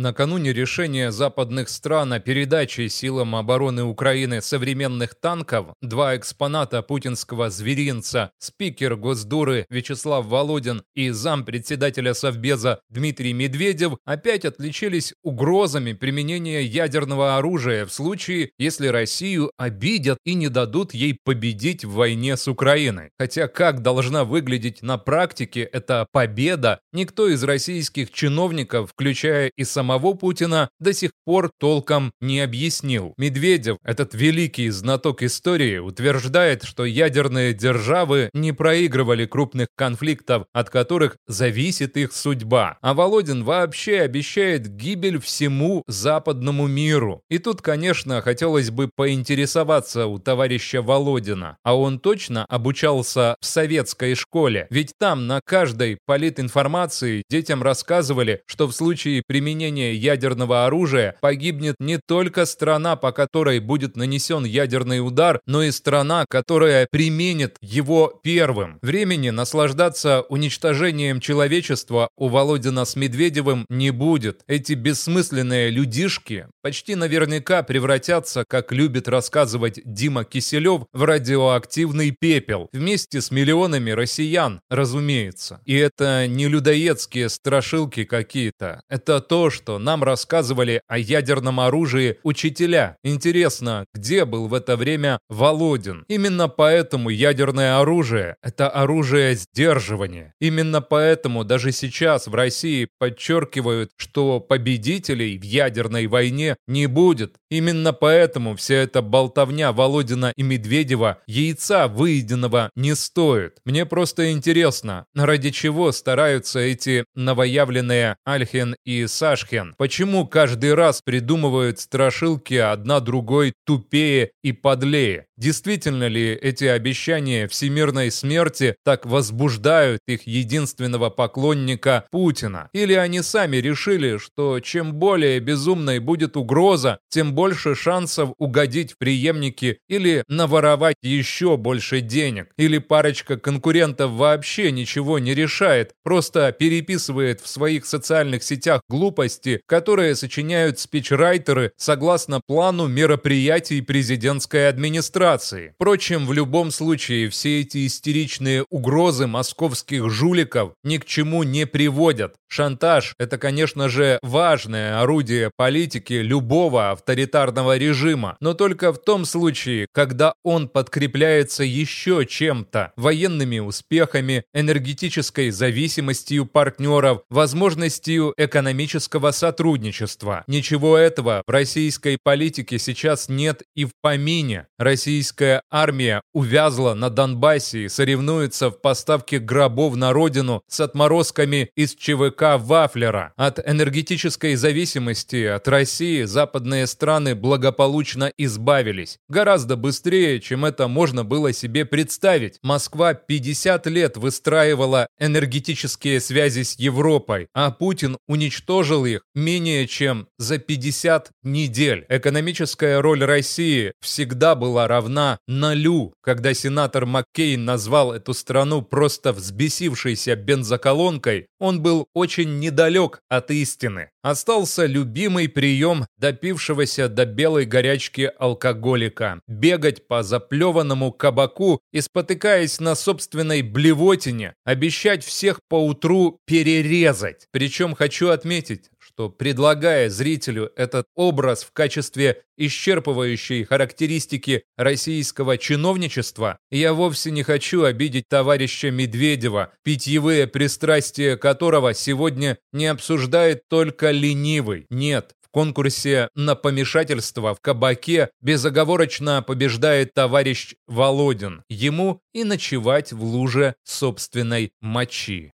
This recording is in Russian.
Накануне решения западных стран о передаче силам обороны Украины современных танков, два экспоната путинского зверинца, спикер Госдуры Вячеслав Володин и зампредседателя Совбеза Дмитрий Медведев опять отличились угрозами применения ядерного оружия в случае, если Россию обидят и не дадут ей победить в войне с Украиной. Хотя как должна выглядеть на практике эта победа, никто из российских чиновников, включая и самого самого Путина до сих пор толком не объяснил. Медведев, этот великий знаток истории, утверждает, что ядерные державы не проигрывали крупных конфликтов, от которых зависит их судьба. А Володин вообще обещает гибель всему западному миру. И тут, конечно, хотелось бы поинтересоваться у товарища Володина, а он точно обучался в советской школе, ведь там на каждой политинформации детям рассказывали, что в случае применения применения ядерного оружия погибнет не только страна, по которой будет нанесен ядерный удар, но и страна, которая применит его первым. Времени наслаждаться уничтожением человечества у Володина с Медведевым не будет. Эти бессмысленные людишки почти наверняка превратятся, как любит рассказывать Дима Киселев, в радиоактивный пепел, вместе с миллионами россиян, разумеется. И это не людоедские страшилки какие-то. Это то, что нам рассказывали о ядерном оружии учителя. Интересно, где был в это время Володин? Именно поэтому ядерное оружие – это оружие сдерживания. Именно поэтому даже сейчас в России подчеркивают, что победителей в ядерной войне не будет. Именно поэтому вся эта болтовня Володина и Медведева яйца выеденного не стоит. Мне просто интересно, ради чего стараются эти новоявленные Альхен и Сашхен Кен. Почему каждый раз придумывают страшилки одна другой тупее и подлее? Действительно ли эти обещания всемирной смерти так возбуждают их единственного поклонника Путина? Или они сами решили, что чем более безумной будет угроза, тем больше шансов угодить в преемники или наворовать еще больше денег? Или парочка конкурентов вообще ничего не решает, просто переписывает в своих социальных сетях глупости, которые сочиняют спичрайтеры согласно плану мероприятий президентской администрации? Операции. Впрочем, в любом случае все эти истеричные угрозы московских жуликов ни к чему не приводят. Шантаж – это, конечно же, важное орудие политики любого авторитарного режима, но только в том случае, когда он подкрепляется еще чем-то – военными успехами, энергетической зависимостью партнеров, возможностью экономического сотрудничества. Ничего этого в российской политике сейчас нет и в помине. Россия российская армия увязла на Донбассе и соревнуется в поставке гробов на родину с отморозками из ЧВК Вафлера. От энергетической зависимости от России западные страны благополучно избавились. Гораздо быстрее, чем это можно было себе представить. Москва 50 лет выстраивала энергетические связи с Европой, а Путин уничтожил их менее чем за 50 недель. Экономическая роль России всегда была равна равна нулю, когда сенатор Маккейн назвал эту страну просто взбесившейся бензоколонкой, он был очень недалек от истины. Остался любимый прием допившегося до белой горячки алкоголика – бегать по заплеванному кабаку и, спотыкаясь на собственной блевотине, обещать всех поутру перерезать. Причем хочу отметить, что предлагая зрителю этот образ в качестве исчерпывающей характеристики российского чиновничества, я вовсе не хочу обидеть товарища Медведева, питьевые пристрастия которого сегодня не обсуждает только ленивый. Нет, в конкурсе на помешательство в кабаке безоговорочно побеждает товарищ Володин. Ему и ночевать в луже собственной мочи.